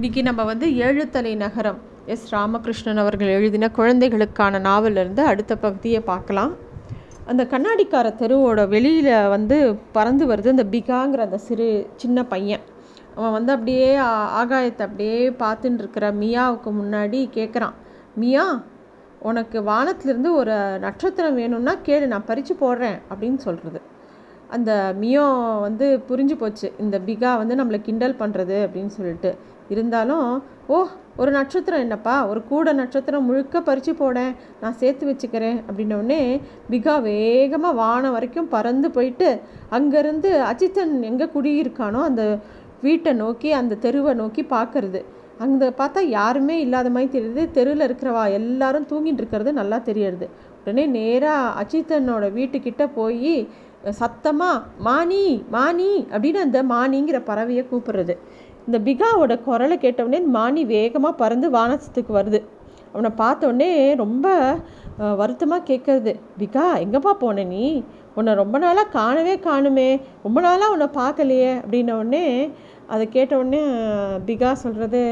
இன்றைக்கி நம்ம வந்து ஏழுத்தலை நகரம் எஸ் ராமகிருஷ்ணன் அவர்கள் எழுதின குழந்தைகளுக்கான நாவலிருந்து அடுத்த பகுதியை பார்க்கலாம். அந்த கண்ணாடிக்கார தெருவோட வெளியில் வந்து பறந்து வருது அந்த பிகாங்கிற அந்த சிறு சின்ன பையன். அவன் வந்து அப்படியே ஆகாயத்தை அப்படியே பார்த்துட்டு இருக்கிற மியாவுக்கு முன்னாடி கேட்குறான் மியா உனக்கு வானத்துலேருந்து ஒரு நட்சத்திரம் வேணும்னா கேளு நான் பறித்து போடுறேன் அப்படின்னு சொல்கிறது அந்த மியோ வந்து புரிஞ்சு போச்சு இந்த பிகா வந்து நம்மளை கிண்டல் பண்ணுறது அப்படின்னு சொல்லிட்டு. இருந்தாலும் ஓ ஒரு நட்சத்திரம் என்னப்பா? ஒரு கூட நட்சத்திரம் முழுக்க பறித்து போடேன். நான் சேர்த்து வச்சுக்கிறேன். அப்படின்னோடனே பிகா வேகமாக வானம் வரைக்கும் பறந்து போயிட்டு அங்கேருந்து அஜித்தன் எங்கே குடியிருக்கானோ அந்த வீட்டை நோக்கி அந்த தெருவை நோக்கி பார்க்கறது அங்கே பார்த்தா யாருமே இல்லாத மாதிரி தெரியுது. தெருவில் இருக்கிறவா எல்லாரும் தூங்கிட்டு இருக்கிறது நல்லா தெரியறது. உடனே நேராக அஜித்தனோட வீட்டுக்கிட்ட போய் சத்தமாக மானி மானி அப்படின்னு அந்த மானிங்கிற பறவையை கூப்பிடுறது. இந்த பிகாவோட குரலை கேட்டவுடனே மானி வேகமாக பறந்து வானத்துக்கு வருது. அவனை பார்த்தோடனே ரொம்ப வருத்தமாக கேட்குறது பிகா எங்கேப்பா போன நீ? உன்னை ரொம்ப நாளாக காணவே காணுமே. ரொம்ப நாளாக உன்னை பார்க்கலையே. அப்படின்னோடனே அதை கேட்டவுடனே பிகா சொல்கிறது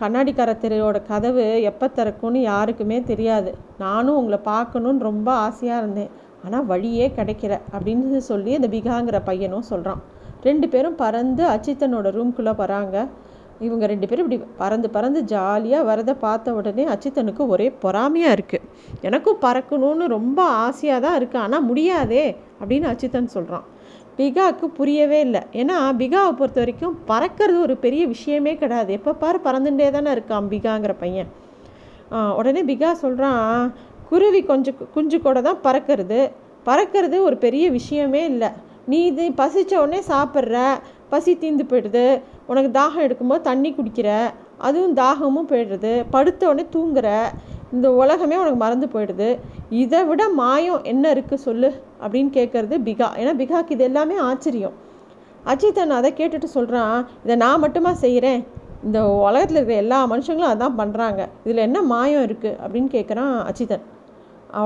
கண்ணாடிக்கார தெருவோட கதவு எப்போ திறக்கும்னு யாருக்குமே தெரியாது. நானும் உங்களை பார்க்கணுன்னு ரொம்ப ஆசையாக இருந்தேன். ஆனால் வழியே கிடைக்கல. அப்படின்னு சொல்லி அந்த பிகாங்கிற பையனும் சொல்கிறான் ரெண்டு பேரும் பறந்து அச்சித்தனோட ரூம்குள்ளே வராங்க. இவங்க ரெண்டு பேரும் இப்படி பறந்து பறந்து ஜாலியாக வரதை பார்த்த உடனே அச்சித்தனுக்கு ஒரே பொறாமையாக இருக்குது எனக்கும் பறக்கணும்னு ரொம்ப ஆசையாக தான் இருக்குது ஆனால் முடியாதே அப்படின்னு அச்சித்தன் சொல்கிறான் பிகாவுக்கு புரியவே இல்லை. ஏன்னா பிகாவை பொறுத்த வரைக்கும் பறக்கிறது ஒரு பெரிய விஷயமே கிடையாது. எப்போ பாரு பறந்துட்டே தானே இருக்கான் பிகாங்கிற பையன். உடனே பிகா சொல்கிறான் குருவி கொஞ்சம் குஞ்சு கூட தான் பறக்கிறது. பறக்கிறது ஒரு பெரிய விஷயமே இல்லை. நீ இது பசித்த உடனே சாப்பிட்ற. பசி தீந்து போயிடுது. உனக்கு தாகம் எடுக்கும்போது தண்ணி குடிக்கிற. அதுவும் தாகமும் போயிடுறது படுத்த உடனே தூங்குற. இந்த உலகமே உனக்கு மறந்து போயிடுது. இதை விட மாயம் என்ன இருக்குது சொல்லு அப்படின்னு கேட்குறது பிகா. ஏன்னா பிகாக்கு இது எல்லாமே ஆச்சரியம். அஜித்தன் அதை கேட்டுட்டு சொல்கிறான் இதை நான் மட்டுமா செய்கிறேன் இந்த உலகத்தில் இருக்கிற எல்லா மனுஷங்களும் அதான் பண்ணுறாங்க இதில் என்ன மாயம் இருக்குது அப்படின்னு கேட்குறான் அஜித்தன்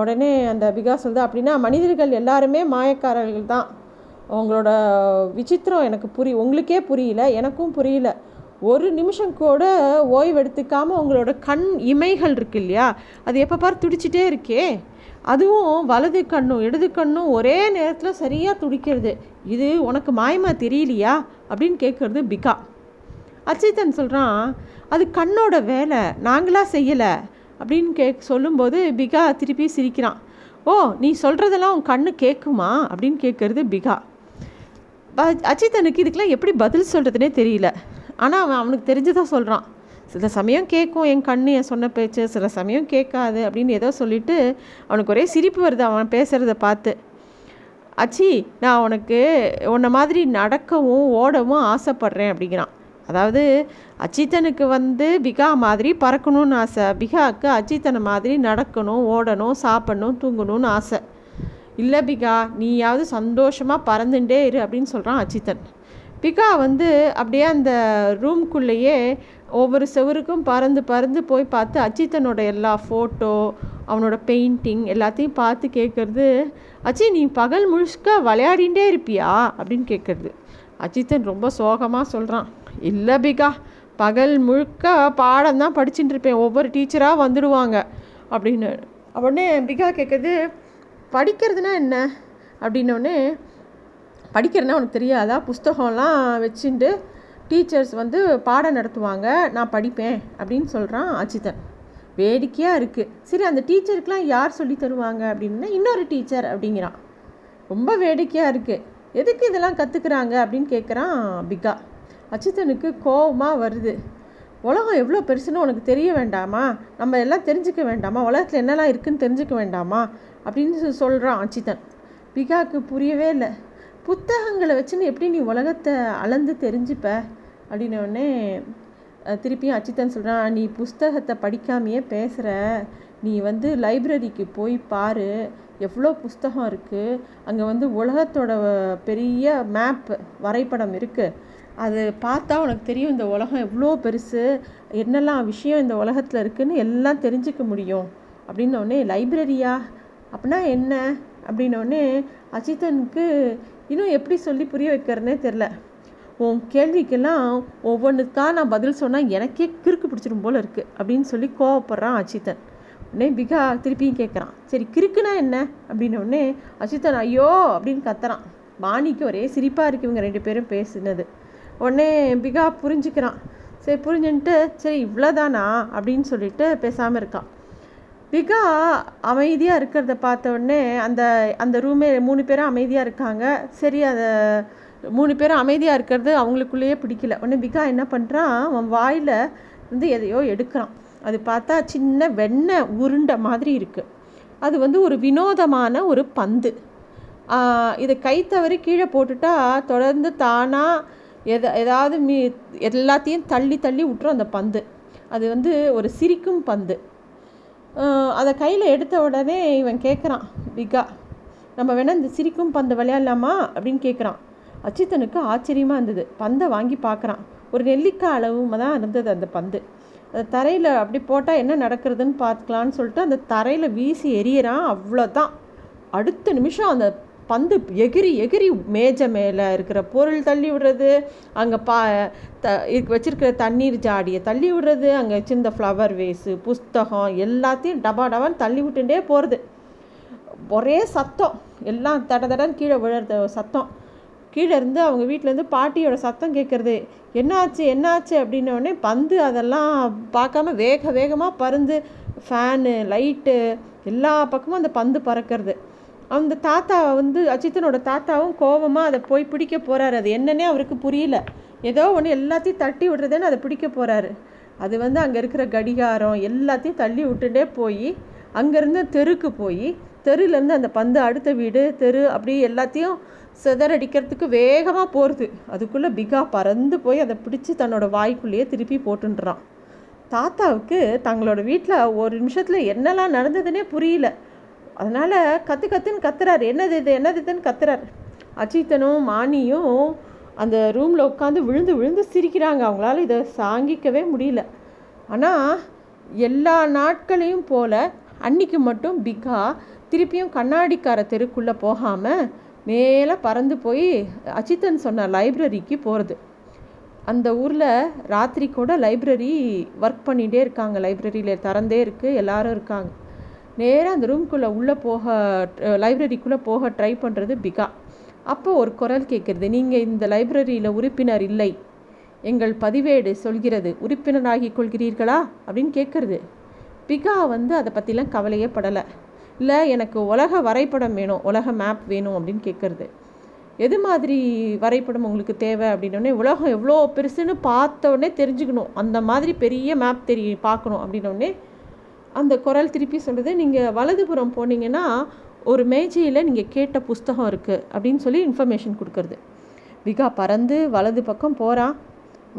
உடனே அந்த பிகா சொல்லுது அப்படின்னா மனிதர்கள் எல்லாருமே மாயக்காரர்கள் தான். உங்களோட விசித்திரம் எனக்கு புரி உங்களுக்கே புரியல எனக்கும் புரியல. ஒரு நிமிஷம் கூட ஓய்வெடுத்துக்காமல் உங்களோட கண் இமைகள் இருக்கு இல்லையா? அது எப்போ பார் துடிச்சிட்டே இருக்கே. அதுவும் வலது கண்ணும் இடது கண்ணும் ஒரே நேரத்தில் சரியாக துடிக்கிறது. இது உனக்கு மாயமாக தெரியலையா? அப்படின்னு கேட்குறது பிகா. அச்சித்தன் சொல்கிறான் அது கண்ணோட வேலை நாங்களாக செய்யலை. அப்படின்னு கேக் சொல்லும்போது பிகா திருப்பி சிரிக்கிறான். ஓ நீ சொல்கிறதெல்லாம் உன் கண்ணு கேட்குமா அப்படின்னு கேட்குறது பிகா. அச்சித்தனுக்கு இதுக்கெலாம் எப்படி பதில் சொல்கிறதுனே தெரியல. ஆனால் அவன் அவனுக்கு தெரிஞ்சுதான் சொல்கிறான் சில சமயம் கேட்கும் என் கண்ணு என் சொன்ன பேச்சு. சில சமயம் கேட்காது அப்படின்னு ஏதோ சொல்லிவிட்டு அவனுக்கு ஒரே சிரிப்பு வருது அவன் பேசுகிறத பார்த்து. அச்சி நான் உனக்கு உன்னை மாதிரி நடக்கவும் ஓடவும் ஆசைப்பட்றேன் அப்படிங்கிறான். அதாவது அச்சித்தனுக்கு வந்து பிகா மாதிரி பறக்கணும்னு ஆசை. பிகாவுக்கு அச்சித்தனை மாதிரி நடக்கணும் ஓடணும் சாப்பிடணும் தூங்கணும்னு ஆசை. இல்லை பிகா நீயாவது சந்தோஷமாக பறந்துட்டே இரு அப்படின்னு சொல்கிறான் அச்சித்தன் பிகா வந்து அப்படியே அந்த ரூம்குள்ளேயே ஒவ்வொரு செவருக்கும் பறந்து பறந்து போய் பார்த்து அச்சித்தனோட எல்லா ஃபோட்டோ அவனோட பெயிண்டிங் எல்லாத்தையும் பார்த்து கேட்குறது அச்சி நீ பகல் முழுக்க விளையாடிகிட்டே இருப்பியா? அப்படின்னு கேட்குறது. அஜித்தன் ரொம்ப சோகமாக சொல்கிறான் இல்லை பிகா பகல் முழுக்க பாடம் தான் படிச்சுட்டு இருப்பேன். ஒவ்வொரு டீச்சராக வந்துடுவாங்க. அப்படின்னு. உடனே பிகா கேட்குறது படிக்கிறதுனா என்ன? அப்படின்னோடனே படிக்கிறதுனா உனக்கு தெரியாதா? புஸ்தகம்லாம் வச்சுட்டு டீச்சர்ஸ் வந்து பாடம் நடத்துவாங்க நான் படிப்பேன் அப்படின்னு சொல்கிறான் அச்சித்தன் வேடிக்கையாக இருக்குது சரி அந்த டீச்சருக்கெலாம் யார் சொல்லி தருவாங்க அப்படின்னா இன்னொரு டீச்சர் அப்படிங்கிறான். ரொம்ப வேடிக்கையாக இருக்குது எதுக்கு இதெல்லாம் கற்றுக்குறாங்க அப்படின்னு கேட்குறான் பிகா. அச்சித்தனுக்கு கோபமாக வருது. உலகம் எவ்வளோ பெருசுன்னு உனக்கு தெரிய வேண்டாமா? நம்ம எல்லாம் தெரிஞ்சுக்க வேண்டாமா? உலகத்தில் என்னெல்லாம் இருக்குதுன்னு தெரிஞ்சுக்க வேண்டாமா? அப்படின்னு சொல்கிறான் அச்சித்தன் பிகாவுக்கு புரியவே இல்லை. புத்தகங்களை வச்சுன்னு எப்படி நீ உலகத்தை அளந்து தெரிஞ்சுப்ப? அப்படின்னோடனே திருப்பியும் அச்சித்தன் சொல்கிறான் நீ புஸ்தகத்தை படிக்காமையே பேசுகிற நீ வந்து லைப்ரரிக்கு போய் பாரு. எவ்வளோ புஸ்தகம் இருக்குது அங்கே வந்து உலகத்தோட பெரிய மேப் வரைபடம் இருக்குது அது பார்த்தா உனக்கு தெரியும் இந்த உலகம் எவ்வளோ பெருசு. என்னெல்லாம் விஷயம் இந்த உலகத்தில் இருக்குதுன்னு எல்லாம் தெரிஞ்சுக்க முடியும். அப்படின்னோடனே லைப்ரரியா? அப்படின்னா என்ன? அப்படின்னோடனே அஜித்தனுக்கு இன்னும் எப்படி சொல்லி புரிய வைக்கிறதுனே தெரில உன் கேள்விக்கெல்லாம் ஒவ்வொன்றுக்கா நான் பதில் சொன்னால் எனக்கே கிறுக்கு பிடிச்சிரும் போல் இருக்குது அப்படின்னு சொல்லி கோவப்படுறான் அச்சித்தன் உடனே பிகா திருப்பியும் கேட்குறான் சரி கிறுக்குனா என்ன? அப்படின்னோடனே அஜித்தன் ஐயோ! அப்படின்னு கத்துறான். வாணிக்கு ஒரே சிரிப்பாக இருக்கு இவங்க ரெண்டு பேரும் பேசினது. உடனே பிகா புரிஞ்சுக்கிறான். சரி புரிஞ்சுன்ட்டு சரி இவ்வளோதானா அப்படின்னு சொல்லிட்டு பேசாமல் இருக்கான். விகா அமைதியாக இருக்கிறத பார்த்த உடனே அந்த அந்த ரூமே மூணு பேரும் அமைதியாக இருக்காங்க. சரி அதை மூணு பேரும் அமைதியாக இருக்கிறது அவங்களுக்குள்ளேயே பிடிக்கல. உடனே விகா என்ன பண்ணுறான் அவன் வாயில் வந்து எதையோ எடுக்கிறான். அது பார்த்தா சின்ன வெண்ணெய் உருண்டை மாதிரி இருக்குது அது வந்து ஒரு வினோதமான ஒரு பந்து. இதை கை தவறி கீழே போட்டுட்டா தொடர்ந்து தானாக எதை ஏதாவது மீ எல்லாத்தையும் தள்ளி தள்ளி விட்டுரும் அந்த பந்து. அது வந்து ஒரு சிரிக்கும் பந்து. அதை கையில் எடுத்த உடனே இவன் கேட்குறான் பிகா நம்ம வேணால் இந்த சிரிக்கும் பந்து விளையாடலாமா அப்படின்னு கேட்குறான் அச்சித்தனுக்கு ஆச்சரியமாக இருந்தது. பந்தை வாங்கி பார்க்குறான் ஒரு நெல்லிக்காய் அளவு தான் இருந்தது அந்த பந்து. அந்த தரையில் அப்படி போட்டால் என்ன நடக்கிறதுன்னு பார்த்துக்கலான்னு சொல்லிட்டு அந்த தரையில் வீசி எரியறான் அவ்வளோதான் அடுத்த நிமிஷம் அந்த பந்து எகிரி எகிரி மேஜை மேலே இருக்கிற பொருள் தள்ளி விடுறது அங்கே பா த வச்சிருக்கிற தண்ணீர் ஜாடியை தள்ளி விடுறது அங்கே வச்சிருந்த ஃப்ளவர் வேஸு புஸ்தகம் எல்லாத்தையும் டபா டபான்னு தள்ளி விட்டுட்டே போகிறது ஒரே சத்தம். எல்லாம் தட தடன்னு கீழே விழுறது சத்தம். கீழே இருந்து அவங்க வீட்டிலேருந்து பாட்டியோட சத்தம் கேட்குறது என்னாச்சு என்னாச்சு? அப்படின்னோடனே பந்து அதெல்லாம் பார்க்காம வேக வேகமாக பருந்து ஃபேனு லைட்டு எல்லா பக்கமும் அந்த பந்து பறக்கிறது. அந்த தாத்தா வந்து அஜித்தனோட தாத்தாவும் கோபமாக அதை போய் பிடிக்க போகிறாரு அது என்னன்னே அவருக்கு புரியல. ஏதோ ஒன்று எல்லாத்தையும் தட்டி விடுறதுன்னு அதை பிடிக்க போகிறாரு அது வந்து அங்கே இருக்கிற கடிகாரம் எல்லாத்தையும் தள்ளி விட்டுட்டே போய் அங்கேருந்து தெருக்கு போய் தெருலேருந்து அந்த பந்து அடுத்த வீடு தெரு அப்படி எல்லாத்தையும் சிதறடிக்கிறதுக்கு வேகமாக போகிறது அதுக்குள்ளே பிகா பறந்து போய் அதை பிடிச்சி தன்னோட வாய்க்குள்ளேயே திருப்பி போட்டுன்றான். தாத்தாவுக்கு தங்களோட வீட்டில் ஒரு நிமிஷத்தில் என்னெல்லாம் நடந்ததுன்னே புரியல. அதனால் கற்று கற்றுன்னு கத்துறாரு. என்னது இது? என்னது இதுன்னு கத்துறாரு. அஜித்தனும் மானியும் அந்த ரூமில் உட்காந்து விழுந்து விழுந்து சிரிக்கிறாங்க. அவங்களால இதை சாங்கிக்கவே முடியல. ஆனால் எல்லா நாட்களையும் போல் அன்னைக்கு மட்டும் பிகா திருப்பியும் கண்ணாடிக்கார தெருக்குள்ளே போகாமல் மேலே பறந்து போய் அஜித்தன் சொன்ன லைப்ரரிக்கு போகிறது அந்த ஊரில் ராத்திரி கூட லைப்ரரி ஒர்க் பண்ணிகிட்டே இருக்காங்க. லைப்ரரியில் திறந்தே இருக்குது எல்லாரும் இருக்காங்க. நேராக அந்த ரூம்குள்ளே உள்ளே போக லைப்ரரிக்குள்ளே போக ட்ரை பண்ணுறது பிகா. அப்போ ஒரு குரல் கேட்குறது நீங்கள் இந்த லைப்ரரியில் உறுப்பினர் இல்லை. எங்கள் பதிவேடு சொல்கிறது உறுப்பினராகி கொள்கிறீர்களா? அப்படின்னு கேட்குறது. பிகா வந்து அதை பற்றிலாம் கவலையே படலை. இல்லை எனக்கு உலக வரைபடம் வேணும் உலக மேப் வேணும் அப்படின்னு கேட்குறது. எது மாதிரி வரைபடம் உங்களுக்கு தேவை? அப்படின்னோடனே உலகம் எவ்வளோ பெருசுன்னு பார்த்த உடனே தெரிஞ்சுக்கணும். அந்த மாதிரி பெரிய மேப் தெரிய பார்க்கணும் அப்படின்னோடனே அந்த குரல் திருப்பி சொல்கிறது நீங்கள் வலதுபுறம் போனீங்கன்னா ஒரு மேஜையில் நீங்கள் கேட்ட புஸ்தகம் இருக்குது அப்படின்னு சொல்லி இன்ஃபர்மேஷன் கொடுக்குறது. விகா பறந்து வலது பக்கம் போகிறான்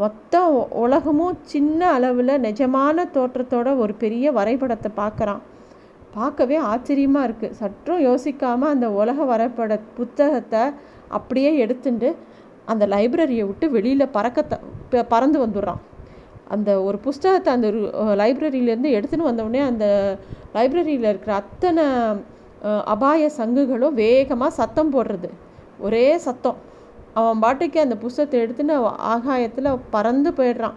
மொத்தம் உலகமும் சின்ன அளவில் நிஜமான தோற்றத்தோட ஒரு பெரிய வரைபடத்தை பார்க்குறான். பார்க்கவே ஆச்சரியமாக இருக்குது சற்றும் யோசிக்காமல் அந்த உலக வரைபட புத்தகத்தை அப்படியே எடுத்துட்டு அந்த லைப்ரரியை விட்டு வெளியில் பறக்க பறந்து வந்துடுறான். அந்த ஒரு புஸ்தகத்தை அந்த லைப்ரரியிலேருந்து எடுத்துன்னு வந்தவுடனே அந்த லைப்ரரியில் இருக்கிற அத்தனை அபாய சங்குகளும் வேகமாக சத்தம் போடுறது. ஒரே சத்தம். அவன் பாட்டுக்கு அந்த புஸ்தகத்தை எடுத்துன்னு ஆகாயத்தில் பறந்து போயிடுறான்.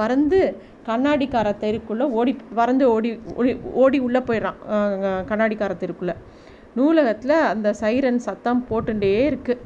பறந்து கண்ணாடிக்கார தெருக்குள்ளே ஓடி பறந்து ஓடி ஓடி ஓடி உள்ளே போயிடுறான் கண்ணாடிக்கார தெருக்குள்ளே. நூலகத்தில் அந்த சைரன் சத்தம் போட்டுட்டே இருக்குது